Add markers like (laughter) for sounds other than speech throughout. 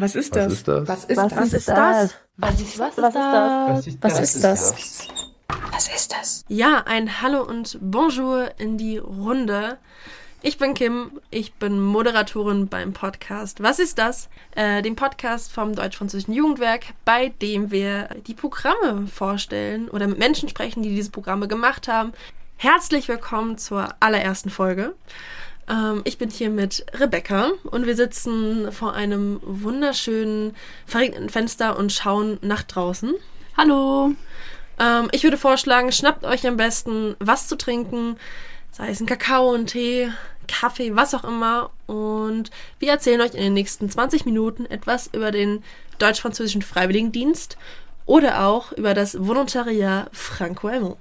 Was ist das? Was ist das? Was ist das? Was ist das? Was ist das? Was ist Was ist das? Was ist das? Ja, ein Hallo und Bonjour in die Runde. Ich bin Kim, ich bin Moderatorin beim Podcast Was ist das? Äh, dem Podcast vom Deutsch-Französischen Jugendwerk, bei dem wir die Programme vorstellen oder mit Menschen sprechen, die diese Programme gemacht haben. Herzlich willkommen zur allerersten Folge. Ähm, ich bin hier mit Rebecca und wir sitzen vor einem wunderschönen, verregneten Fenster und schauen nach draußen. Hallo. Ähm, ich würde vorschlagen, schnappt euch am besten was zu trinken, sei es ein Kakao, ein Tee, Kaffee, was auch immer. Und wir erzählen euch in den nächsten 20 Minuten etwas über den deutsch-französischen Freiwilligendienst oder auch über das Volontariat Franco-Allemand.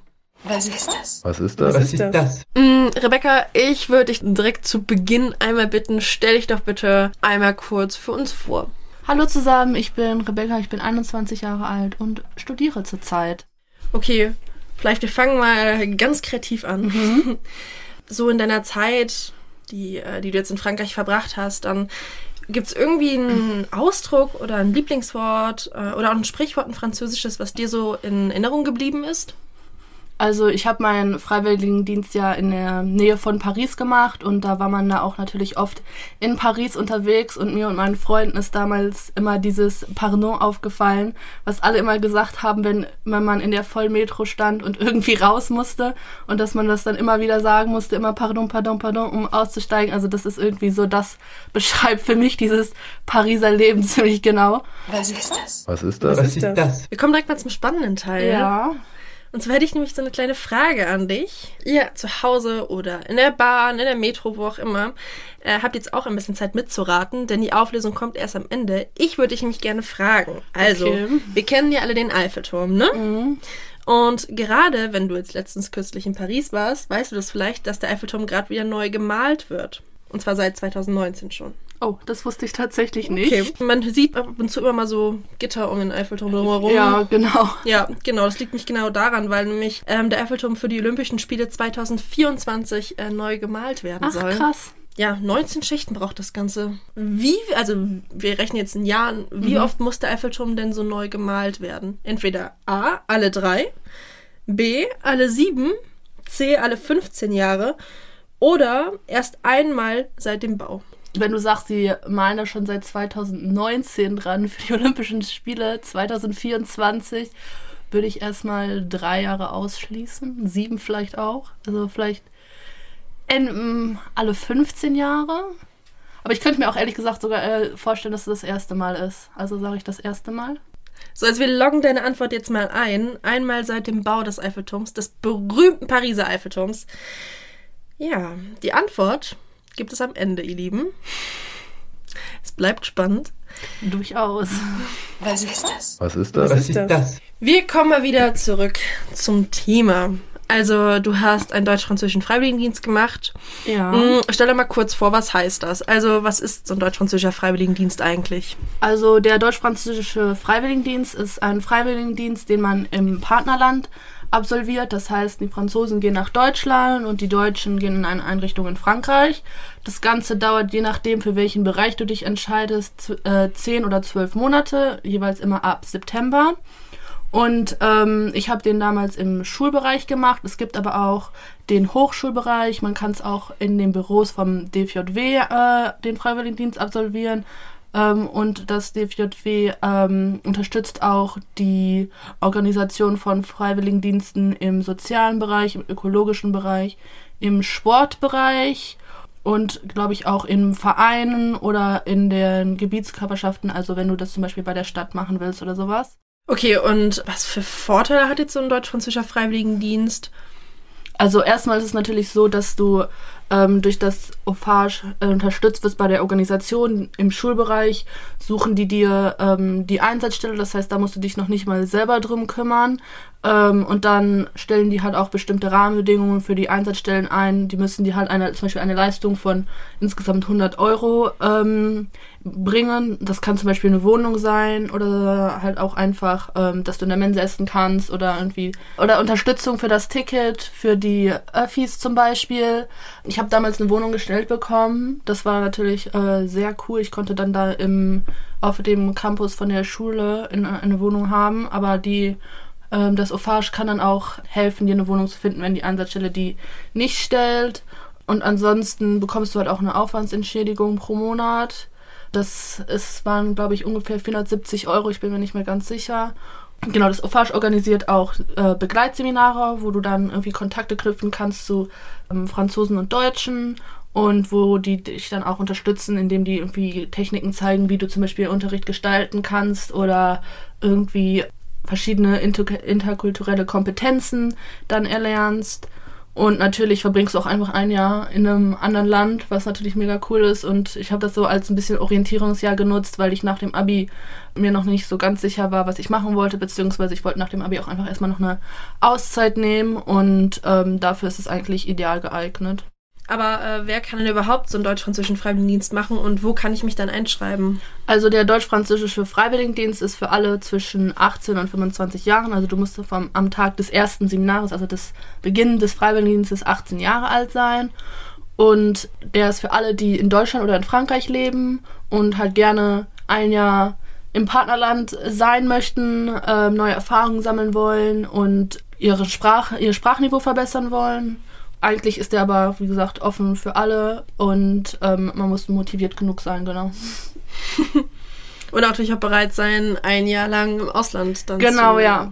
Was ist das? Was ist das? Was ist das? Mm, Rebecca, ich würde dich direkt zu Beginn einmal bitten, stell dich doch bitte einmal kurz für uns vor. Hallo zusammen, ich bin Rebecca, ich bin 21 Jahre alt und studiere zurzeit. Okay, vielleicht wir fangen mal ganz kreativ an. (laughs) So in deiner Zeit, die, äh, die du jetzt in Frankreich verbracht hast, dann gibt es irgendwie einen Ausdruck oder ein Lieblingswort äh, oder auch ein Sprichwort, ein französisches, was dir so in Erinnerung geblieben ist? Also ich habe meinen Freiwilligendienst ja in der Nähe von Paris gemacht und da war man da auch natürlich oft in Paris unterwegs und mir und meinen Freunden ist damals immer dieses Pardon aufgefallen, was alle immer gesagt haben, wenn, wenn man in der Vollmetro stand und (laughs) irgendwie raus musste und dass man das dann immer wieder sagen musste, immer Pardon, Pardon, Pardon, um auszusteigen. Also das ist irgendwie so, das (laughs) beschreibt für mich dieses Pariser Leben (laughs) ziemlich genau. Was ist das? Was ist das? Was ist das? Wir kommen direkt mal zum spannenden Teil. Ja. Und zwar hätte ich nämlich so eine kleine Frage an dich. Ihr zu Hause oder in der Bahn, in der Metro, wo auch immer, äh, habt jetzt auch ein bisschen Zeit mitzuraten, denn die Auflösung kommt erst am Ende. Ich würde dich nämlich gerne fragen. Also, Okay. wir kennen ja alle den Eiffelturm, ne? Und gerade, wenn du jetzt letztens kürzlich in Paris warst, weißt du das vielleicht, dass der Eiffelturm gerade wieder neu gemalt wird. Und zwar seit 2019 schon. Oh, das wusste ich tatsächlich nicht. Okay. Man sieht ab und zu immer mal so Gitter um den Eiffelturm drumherum. Ja, genau. Ja, genau. Das liegt nicht genau daran, weil nämlich ähm, der Eiffelturm für die Olympischen Spiele 2024 äh, neu gemalt werden Ach, soll. krass. Ja, 19 Schichten braucht das Ganze. Wie, also wir rechnen jetzt in Jahren, wie oft muss der Eiffelturm denn so neu gemalt werden? Entweder A, alle drei, B, alle sieben, C, alle 15 Jahre oder erst einmal seit dem Bau. Wenn du sagst, sie malen da schon seit 2019 dran für die (laughs) Olympischen Spiele 2024, würde ich erstmal drei Jahre ausschließen. Sieben vielleicht auch. Also vielleicht in, mm, alle 15 Jahre. Aber ich könnte mir auch ehrlich gesagt sogar äh, vorstellen, dass es das erste Mal ist. Also sage ich das erste Mal. So, also wir loggen deine Antwort jetzt mal ein. Einmal seit dem Bau des Eiffelturms, des berühmten Pariser Eiffelturms. Ja, die Antwort gibt es am Ende, ihr Lieben. Es bleibt spannend. Durchaus. Was ist das? Was ist das? Was ist das? Wir kommen mal wieder zurück zum Thema. Also, du hast einen deutsch-französischen Freiwilligendienst gemacht. Ja. Mm, Stell dir mal kurz vor, was heißt das? Also, was ist so ein deutsch-französischer Freiwilligendienst eigentlich? Also der deutsch-französische Freiwilligendienst ist ein Freiwilligendienst, den man im Partnerland absolviert. Das heißt, die Franzosen gehen nach Deutschland und die Deutschen gehen in eine Einrichtung in Frankreich. Das Ganze dauert je nachdem, für welchen Bereich du dich entscheidest, äh, 10 oder 12 Monate, jeweils immer ab September. Und ähm, ich habe den damals im Schulbereich gemacht. Es gibt aber auch den Hochschulbereich. Man kann es auch in den Büros vom DFJW äh, den Freiwilligendienst absolvieren. Ähm, und das DFJW ähm, unterstützt auch die Organisation von Freiwilligendiensten im sozialen Bereich, im ökologischen Bereich, im Sportbereich und glaube ich auch in Vereinen oder in den Gebietskörperschaften. Also wenn du das zum Beispiel bei der Stadt machen willst oder sowas. Okay, und was für Vorteile hat jetzt so ein deutsch-französischer Freiwilligendienst? Also erstmal ist es natürlich so, dass du ähm, durch das OFAGE äh, unterstützt wirst bei der Organisation im Schulbereich, suchen die dir ähm, die Einsatzstelle, das heißt, da musst du dich noch nicht mal selber drum kümmern. Ähm, und dann stellen die halt auch bestimmte Rahmenbedingungen für die Einsatzstellen ein. Die müssen dir halt eine, zum Beispiel eine Leistung von insgesamt 100 Euro ähm, bringen. Das kann zum Beispiel eine Wohnung sein oder halt auch einfach, ähm, dass du in der Mensa essen kannst oder irgendwie oder Unterstützung für das Ticket, für die Öffis zum Beispiel. Ich habe damals eine Wohnung gestellt bekommen. Das war natürlich äh, sehr cool. Ich konnte dann da im, auf dem Campus von der Schule in, eine Wohnung haben. Aber die, das OFAGE kann dann auch helfen, dir eine Wohnung zu finden, wenn die Einsatzstelle die nicht stellt. Und ansonsten bekommst du halt auch eine Aufwandsentschädigung pro Monat. Das ist, waren, glaube ich, ungefähr 470 Euro. Ich bin mir nicht mehr ganz sicher. Genau, das OFAGE organisiert auch äh, Begleitseminare, wo du dann irgendwie Kontakte knüpfen kannst zu ähm, Franzosen und Deutschen und wo die dich dann auch unterstützen, indem die irgendwie Techniken zeigen, wie du zum Beispiel Unterricht gestalten kannst oder irgendwie verschiedene inter interkulturelle Kompetenzen dann erlernst. Und natürlich verbringst du auch einfach ein Jahr in einem anderen Land, was natürlich mega cool ist. Und ich habe das so als ein bisschen Orientierungsjahr genutzt, weil ich nach dem Abi mir noch nicht so ganz sicher war, was ich machen wollte, beziehungsweise ich wollte nach dem Abi auch einfach erstmal noch eine Auszeit nehmen und ähm, dafür ist es eigentlich ideal geeignet. Aber äh, wer kann denn überhaupt so einen deutsch-französischen Freiwilligendienst machen und wo kann ich mich dann einschreiben? Also der deutsch-französische Freiwilligendienst ist für alle zwischen 18 und 25 Jahren. Also du musst vom, am Tag des ersten Seminares, also des Beginn des Freiwilligendienstes, 18 Jahre alt sein. Und der ist für alle, die in Deutschland oder in Frankreich leben und halt gerne ein Jahr im Partnerland sein möchten, äh, neue Erfahrungen sammeln wollen und ihre Sprache, ihr Sprachniveau verbessern wollen eigentlich ist der aber, wie gesagt, offen für alle und ähm, man muss motiviert genug sein, genau. (laughs) und natürlich auch bereit sein, ein Jahr lang im Ausland dann Genau, zu ja.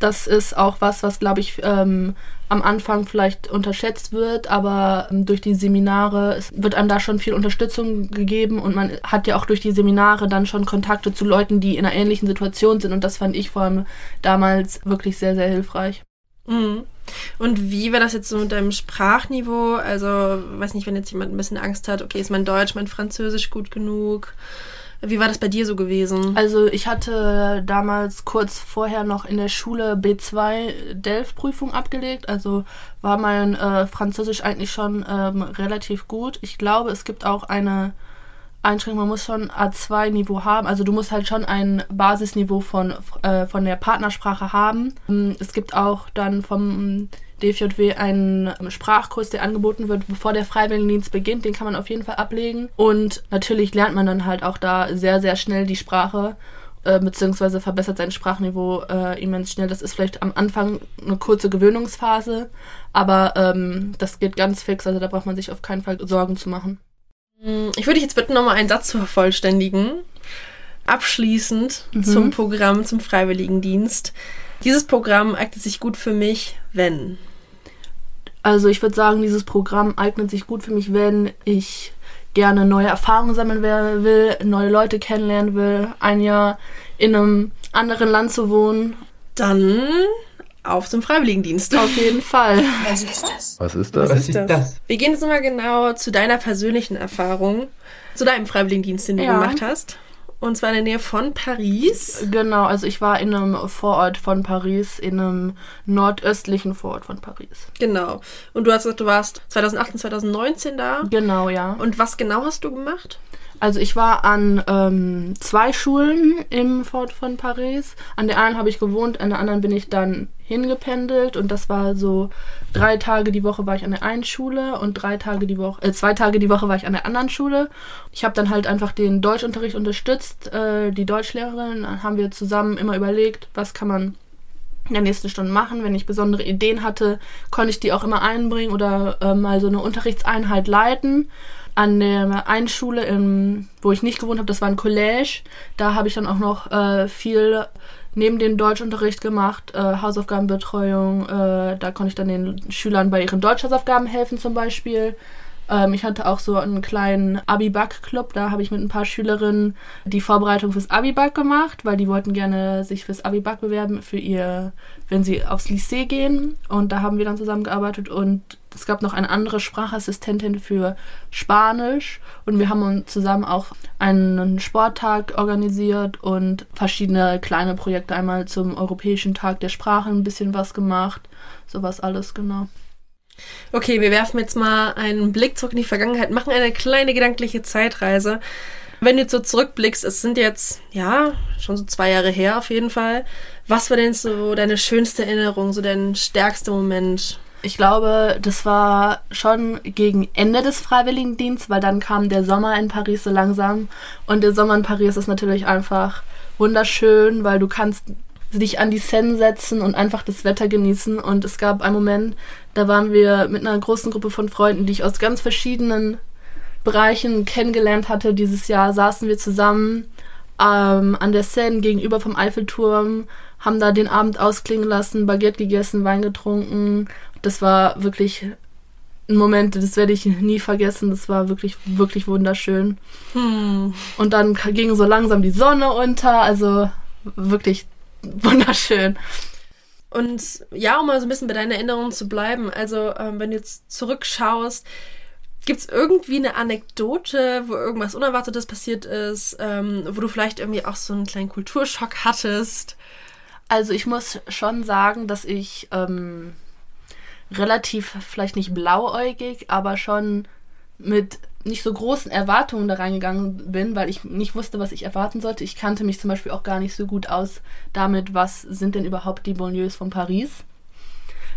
Das ist auch was, was, glaube ich, ähm, am Anfang vielleicht unterschätzt wird, aber ähm, durch die Seminare wird einem da schon viel Unterstützung gegeben und man hat ja auch durch die Seminare dann schon Kontakte zu Leuten, die in einer ähnlichen Situation sind und das fand ich vor allem damals wirklich sehr, sehr hilfreich. Mhm. Und wie war das jetzt so mit deinem Sprachniveau? Also, weiß nicht, wenn jetzt jemand ein bisschen Angst hat, okay, ist mein Deutsch, mein Französisch gut genug? Wie war das bei dir so gewesen? Also ich hatte damals kurz vorher noch in der Schule B2 Delft-Prüfung abgelegt. Also war mein äh, Französisch eigentlich schon ähm, relativ gut. Ich glaube, es gibt auch eine Einschränkung, man muss schon A2-Niveau haben. Also du musst halt schon ein Basisniveau von, äh, von der Partnersprache haben. Ähm, es gibt auch dann vom DFJW einen Sprachkurs, der angeboten wird, bevor der Freiwilligendienst beginnt. Den kann man auf jeden Fall ablegen. Und natürlich lernt man dann halt auch da sehr, sehr schnell die Sprache äh, beziehungsweise verbessert sein Sprachniveau äh, immens schnell. Das ist vielleicht am Anfang eine kurze Gewöhnungsphase, aber ähm, das geht ganz fix, also da braucht man sich auf keinen Fall Sorgen zu machen. Hm, ich würde dich jetzt bitten, nochmal einen Satz zu vervollständigen. Abschließend mhm. zum Programm, zum Freiwilligendienst. Dieses Programm eignet sich gut für mich, wenn. Also ich würde sagen, dieses Programm eignet sich gut für mich, wenn ich gerne neue Erfahrungen sammeln will, neue Leute kennenlernen will, ein Jahr in einem anderen Land zu wohnen. Dann auf zum Freiwilligendienst. Auf jeden Fall. Was ist das? Was ist das? Was ist das? Wir gehen jetzt nochmal genau zu deiner persönlichen Erfahrung, zu deinem Freiwilligendienst, den du ja. gemacht hast. Und zwar in der Nähe von Paris. Genau, also ich war in einem Vorort von Paris, in einem nordöstlichen Vorort von Paris. Genau. Und du hast gesagt, du warst 2018, 2019 da. Genau, ja. Und was genau hast du gemacht? Also ich war an ähm, zwei Schulen im Fort von Paris. An der einen habe ich gewohnt, an der anderen bin ich dann hingependelt und das war so drei Tage die Woche war ich an der einen Schule und drei Tage die Woche, äh, zwei Tage die Woche war ich an der anderen Schule. Ich habe dann halt einfach den Deutschunterricht unterstützt. Äh, die Deutschlehrerin haben wir zusammen immer überlegt, was kann man in der nächsten Stunde machen. Wenn ich besondere Ideen hatte, konnte ich die auch immer einbringen oder äh, mal so eine Unterrichtseinheit leiten an der einen Schule, im, wo ich nicht gewohnt habe, das war ein College. Da habe ich dann auch noch äh, viel neben dem Deutschunterricht gemacht, äh, Hausaufgabenbetreuung. Äh, da konnte ich dann den Schülern bei ihren Deutschhausaufgaben helfen zum Beispiel. Ähm, ich hatte auch so einen kleinen Abi-Back-Club. Da habe ich mit ein paar Schülerinnen die Vorbereitung fürs Abi-Back gemacht, weil die wollten gerne sich fürs Abi-Back bewerben, für ihr, wenn sie aufs Lycée gehen. Und da haben wir dann zusammengearbeitet und es gab noch eine andere Sprachassistentin für Spanisch und wir haben uns zusammen auch einen Sporttag organisiert und verschiedene kleine Projekte einmal zum Europäischen Tag der Sprache ein bisschen was gemacht. Sowas alles, genau. Okay, wir werfen jetzt mal einen Blick zurück in die Vergangenheit, machen eine kleine gedankliche Zeitreise. Wenn du jetzt so zurückblickst, es sind jetzt, ja, schon so zwei Jahre her auf jeden Fall. Was war denn so deine schönste Erinnerung, so dein stärkster Moment Ich glaube, das war schon gegen Ende des Freiwilligendienstes, weil dann kam der Sommer in Paris so langsam. Und der Sommer in Paris ist natürlich einfach wunderschön, weil du kannst dich an die Seine setzen und einfach das Wetter genießen. Und es gab einen Moment, da waren wir mit einer großen Gruppe von Freunden, die ich aus ganz verschiedenen Bereichen kennengelernt hatte. Dieses Jahr saßen wir zusammen ähm, an der Seine gegenüber vom Eiffelturm, haben da den Abend ausklingen lassen, Baguette gegessen, Wein getrunken. Das war wirklich ein Moment, das werde ich nie vergessen. Das war wirklich, wirklich wunderschön. Hm. Und dann ging so langsam die Sonne unter, also wirklich wunderschön. Und ja, um mal so ein bisschen bei deinen Erinnerungen zu bleiben, also ähm, wenn du jetzt zurückschaust, gibt es irgendwie eine Anekdote, wo irgendwas Unerwartetes passiert ist, ähm, wo du vielleicht irgendwie auch so einen kleinen Kulturschock hattest? Also ich muss schon sagen, dass ich ähm, relativ, vielleicht nicht blauäugig, aber schon mit nicht so großen Erwartungen da reingegangen bin, weil ich nicht wusste, was ich erwarten sollte. Ich kannte mich zum Beispiel auch gar nicht so gut aus damit, was sind denn überhaupt die Banlieues von Paris.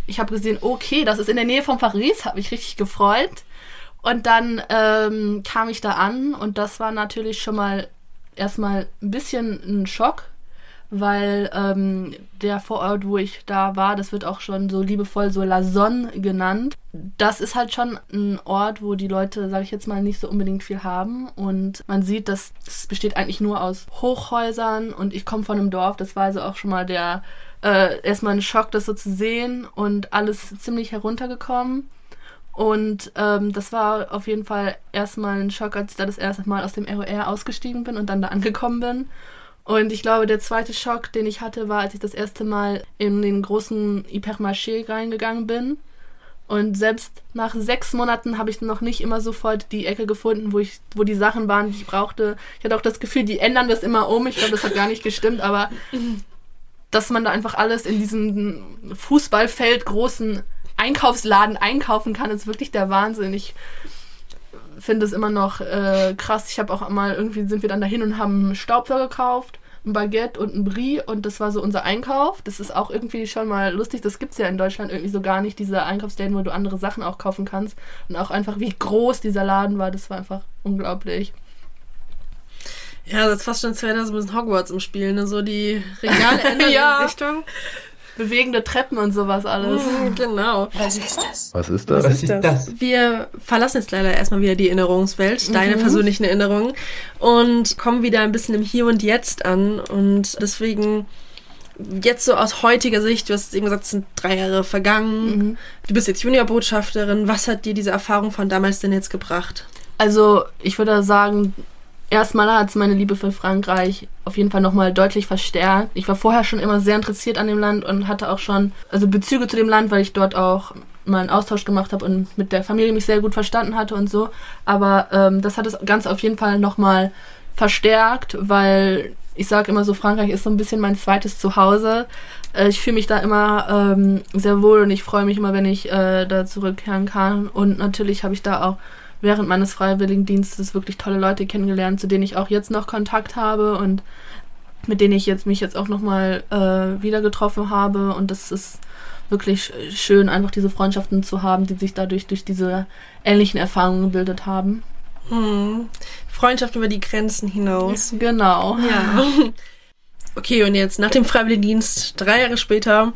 Ich habe gesehen, okay, das ist in der Nähe von Paris, habe mich richtig gefreut. Und dann ähm, kam ich da an und das war natürlich schon mal erstmal ein bisschen ein Schock, weil ähm, der Vorort, wo ich da war, das wird auch schon so liebevoll so La Sonne genannt. Das ist halt schon ein Ort, wo die Leute, sage ich jetzt mal, nicht so unbedingt viel haben. Und man sieht, dass es besteht eigentlich nur aus Hochhäusern und ich komme von einem Dorf, das war also auch schon mal der äh, erstmal ein Schock, das so zu sehen und alles ziemlich heruntergekommen. Und ähm, das war auf jeden Fall erstmal ein Schock, als ich da das erste Mal aus dem ROR ausgestiegen bin und dann da angekommen bin. Und ich glaube, der zweite Schock, den ich hatte, war, als ich das erste Mal in den großen Hypermarché reingegangen bin. Und selbst nach sechs Monaten habe ich noch nicht immer sofort die Ecke gefunden, wo ich, wo die Sachen waren, die ich brauchte. Ich hatte auch das Gefühl, die ändern das immer um. Ich glaube, das hat gar nicht gestimmt, aber (laughs) dass man da einfach alles in diesem Fußballfeld großen Einkaufsladen einkaufen kann, ist wirklich der Wahnsinn. Ich finde es immer noch äh, krass. Ich habe auch mal irgendwie sind wir dann dahin und haben einen Staubsauger gekauft, ein Baguette und ein Brie und das war so unser Einkauf. Das ist auch irgendwie schon mal lustig. Das gibt es ja in Deutschland irgendwie so gar nicht, diese Einkaufsläden, wo du andere Sachen auch kaufen kannst. Und auch einfach, wie groß dieser Laden war, das war einfach unglaublich. Ja, das ist fast schon als wäre da so ein bisschen Hogwarts im Spiel, ne? So die Regale ändern (laughs) Ja. in Richtung. Bewegende Treppen und sowas alles. Mhm, genau. Was ist das? Was ist das? Was ist das? Wir verlassen jetzt leider erstmal wieder die Erinnerungswelt, deine persönlichen Erinnerungen, und kommen wieder ein bisschen im Hier und Jetzt an. Und deswegen, jetzt so aus heutiger Sicht, du hast eben gesagt, es sind drei Jahre vergangen. Du bist jetzt Juniorbotschafterin. Was hat dir diese Erfahrung von damals denn jetzt gebracht? Also, ich würde sagen, erstmal hat es meine Liebe für Frankreich auf jeden Fall nochmal deutlich verstärkt. Ich war vorher schon immer sehr interessiert an dem Land und hatte auch schon also Bezüge zu dem Land, weil ich dort auch mal einen Austausch gemacht habe und mit der Familie mich sehr gut verstanden hatte und so. Aber ähm, das hat es ganz auf jeden Fall nochmal verstärkt, weil ich sage immer so, Frankreich ist so ein bisschen mein zweites Zuhause. Äh, ich fühle mich da immer ähm, sehr wohl und ich freue mich immer, wenn ich äh, da zurückkehren kann. Und natürlich habe ich da auch während meines Freiwilligendienstes wirklich tolle Leute kennengelernt, zu denen ich auch jetzt noch Kontakt habe und mit denen ich jetzt mich jetzt auch nochmal äh, wieder getroffen habe. Und das ist wirklich sch- schön, einfach diese Freundschaften zu haben, die sich dadurch durch diese ähnlichen Erfahrungen gebildet haben. Hm. Freundschaft über die Grenzen hinaus. Genau. Ja. (laughs) Okay, und jetzt nach dem Freiwilligendienst, drei Jahre später,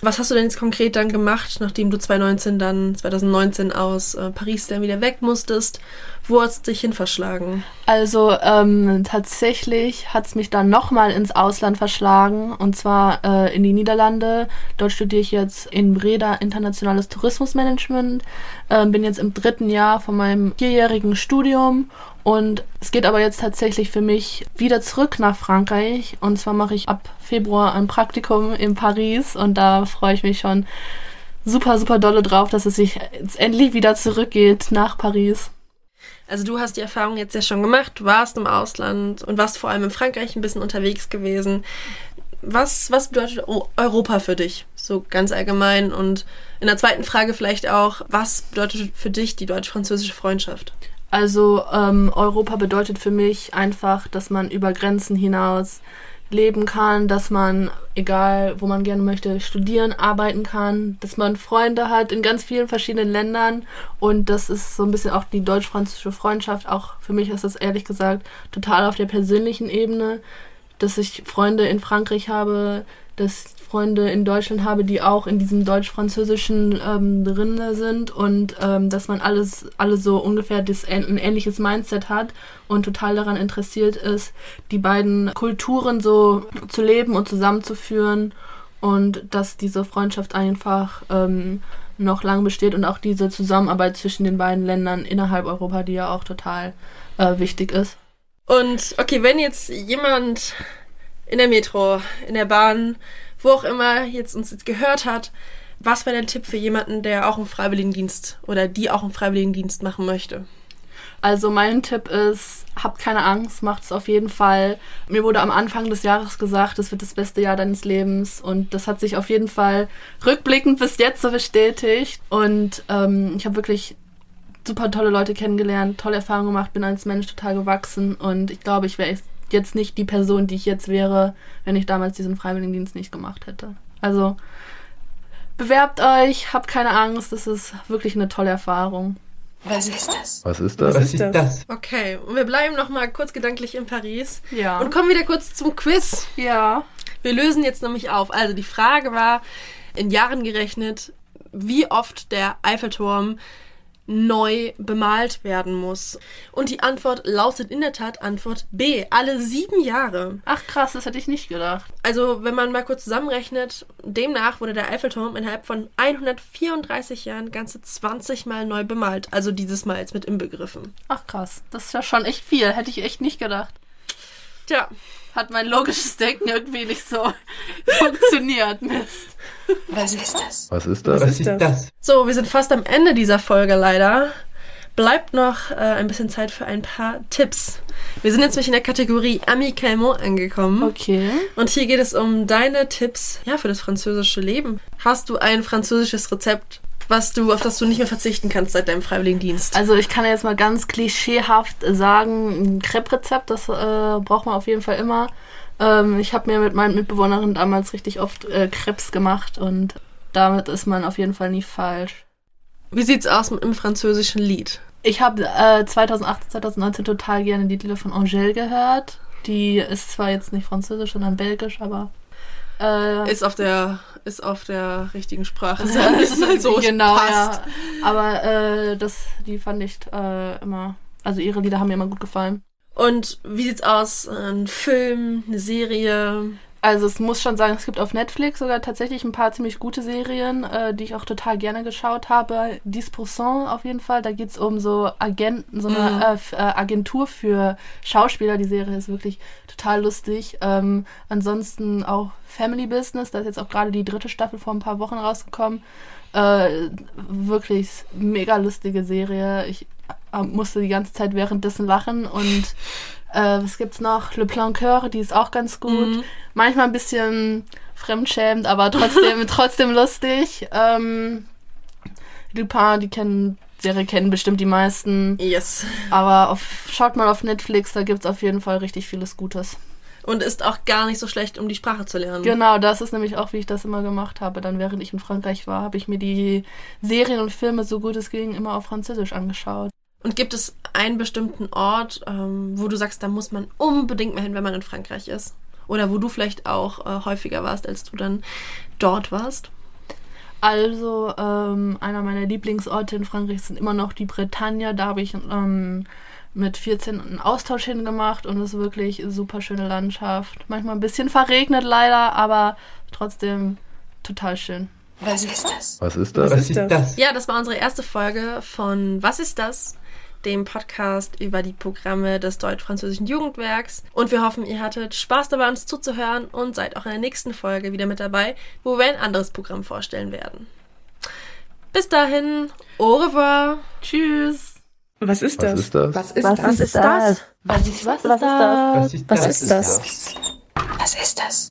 was hast du denn jetzt konkret dann gemacht, nachdem du 2019 dann, 2019 aus äh, Paris dann wieder weg musstest? Wo hast du dich hin verschlagen? Also ähm, tatsächlich hat es mich dann nochmal ins Ausland verschlagen und zwar äh, in die Niederlande. Dort studiere ich jetzt in Breda internationales Tourismusmanagement. Ähm, bin jetzt im dritten Jahr von meinem vierjährigen Studium und es geht aber jetzt tatsächlich für mich wieder zurück nach Frankreich und zwar mache ich ab Februar ein Praktikum in Paris und da freue ich mich schon super, super dolle drauf, dass es sich endlich wieder zurückgeht nach Paris. Also du hast die Erfahrung jetzt ja schon gemacht, du warst im Ausland und warst vor allem in Frankreich ein bisschen unterwegs gewesen. Was, was bedeutet Eu- Europa für dich? So ganz allgemein. Und in der zweiten Frage vielleicht auch, was bedeutet für dich die deutsch-französische Freundschaft? Also ähm, Europa bedeutet für mich einfach, dass man über Grenzen hinaus leben kann, dass man, egal wo man gerne möchte, studieren, arbeiten kann, dass man Freunde hat in ganz vielen verschiedenen Ländern und das ist so ein bisschen auch die deutsch-französische Freundschaft. Auch für mich ist das ehrlich gesagt total auf der persönlichen Ebene, dass ich Freunde in Frankreich habe, dass Freunde in Deutschland habe, die auch in diesem deutsch-französischen ähm, drin sind und ähm, dass man alles, alle so ungefähr das, ein ähnliches Mindset hat und total daran interessiert ist, die beiden Kulturen so zu leben und zusammenzuführen und dass diese Freundschaft einfach ähm, noch lang besteht und auch diese Zusammenarbeit zwischen den beiden Ländern innerhalb Europa, die ja auch total äh, wichtig ist. Und okay, wenn jetzt jemand in der Metro, in der Bahn, wo auch immer jetzt uns jetzt gehört hat, was wäre dein Tipp für jemanden, der auch einen Freiwilligendienst oder die auch einen Freiwilligendienst machen möchte? Also mein Tipp ist, habt keine Angst, macht es auf jeden Fall. Mir wurde am Anfang des Jahres gesagt, es wird das beste Jahr deines Lebens und das hat sich auf jeden Fall rückblickend bis jetzt so bestätigt und ähm, ich habe wirklich super tolle Leute kennengelernt, tolle Erfahrungen gemacht, bin als Mensch total gewachsen und ich glaube, ich wäre jetzt nicht die Person, die ich jetzt wäre, wenn ich damals diesen Freiwilligendienst nicht gemacht hätte. Also bewerbt euch, habt keine Angst, das ist wirklich eine tolle Erfahrung. Was ist das? Was ist das? Was ist das? Okay, und wir bleiben noch mal kurz gedanklich in Paris Ja. und kommen wieder kurz zum Quiz. ja. Wir lösen jetzt nämlich auf. Also die Frage war in Jahren gerechnet, wie oft der Eiffelturm neu bemalt werden muss. Und die Antwort lautet in der Tat Antwort B, alle sieben Jahre. Ach krass, das hätte ich nicht gedacht. Also wenn man mal kurz zusammenrechnet, demnach wurde der Eiffelturm innerhalb von 134 Jahren ganze 20 Mal neu bemalt. Also dieses Mal jetzt mit inbegriffen. Ach krass, das ist ja schon echt viel, hätte ich echt nicht gedacht. Tja, Hat mein logisches Denken irgendwie nicht so (laughs) funktioniert. Mist. Was ist das? Was ist das? Was ist das? So, wir sind fast am Ende dieser Folge leider. Bleibt noch äh, ein bisschen Zeit für ein paar Tipps. Wir sind jetzt nämlich in der Kategorie Amicalement angekommen. Okay. Und hier geht es um deine Tipps ja, für das französische Leben. Hast du ein französisches Rezept, was du, auf das du nicht mehr verzichten kannst seit deinem Freiwilligendienst? Also ich kann ja jetzt mal ganz klischeehaft sagen, ein Crepe-Rezept, das äh, braucht man auf jeden Fall immer. Ähm, ich habe mir mit meinen Mitbewohnerinnen damals richtig oft äh, Crepes gemacht und damit ist man auf jeden Fall nie falsch. Wie sieht's aus mit dem französischen Lied? Ich habe äh, 2018, 2019 total gerne die Lieder von Angèle gehört. Die ist zwar jetzt nicht französisch, sondern belgisch, aber äh, Ist auf der, ist auf der richtigen Sprache. (laughs) Ist so genau, passt. ja. Aber äh, das, die fand ich äh, immer, also ihre Lieder haben mir immer gut gefallen. Und wie sieht's aus? Ein Film, eine Serie? Also es muss schon sagen, es gibt auf Netflix sogar tatsächlich ein paar ziemlich gute Serien, äh, die ich auch total gerne geschaut habe. 10% auf jeden Fall. Da geht's um so Agenten, so eine Mhm. äh, äh, Agentur für Schauspieler. Die Serie ist wirklich total lustig. Ähm, ansonsten auch Family Business. Da ist jetzt auch gerade die dritte Staffel vor ein paar Wochen rausgekommen. Äh, wirklich mega lustige Serie. Ich äh, musste die ganze Zeit währenddessen lachen und (laughs) äh, was gibt's noch? Le Plan Coeur, die ist auch ganz gut. Mhm. Manchmal ein bisschen fremdschämend, aber trotzdem, (laughs) trotzdem lustig. Ähm, Lupin, die kennen, Serie kennen bestimmt die meisten. Yes. Aber auf, schaut mal auf Netflix, da gibt's auf jeden Fall richtig vieles Gutes. Und ist auch gar nicht so schlecht, um die Sprache zu lernen. Genau, das ist nämlich auch, wie ich das immer gemacht habe. Dann, während ich in Frankreich war, habe ich mir die Serien und Filme, so gut es ging, immer auf Französisch angeschaut. Und gibt es einen bestimmten Ort, ähm, wo du sagst, da muss man unbedingt mal hin, wenn man in Frankreich ist? Oder wo du vielleicht auch äh, häufiger warst, als du dann dort warst? Also, ähm, einer meiner Lieblingsorte in Frankreich sind immer noch die Bretagne. Da habe ich ähm, mit 14 einen Austausch hingemacht und es ist wirklich eine super schöne Landschaft. Manchmal ein bisschen verregnet leider, aber trotzdem total schön. Was ist das? Was ist das? Was ist das? Ja, das war unsere erste Folge von Was ist das? Dem Podcast über die Programme des Deutsch-Französischen Jugendwerks. Und wir hoffen, ihr hattet Spaß dabei, uns zuzuhören und seid auch in der nächsten Folge wieder mit dabei, wo wir ein anderes Programm vorstellen werden. Bis dahin, au revoir! Tschüss! Was ist Was das? ist das? Was ist Was das? ist das? Was ist Was ist das? Was ist Was das? ist das? Was ist das?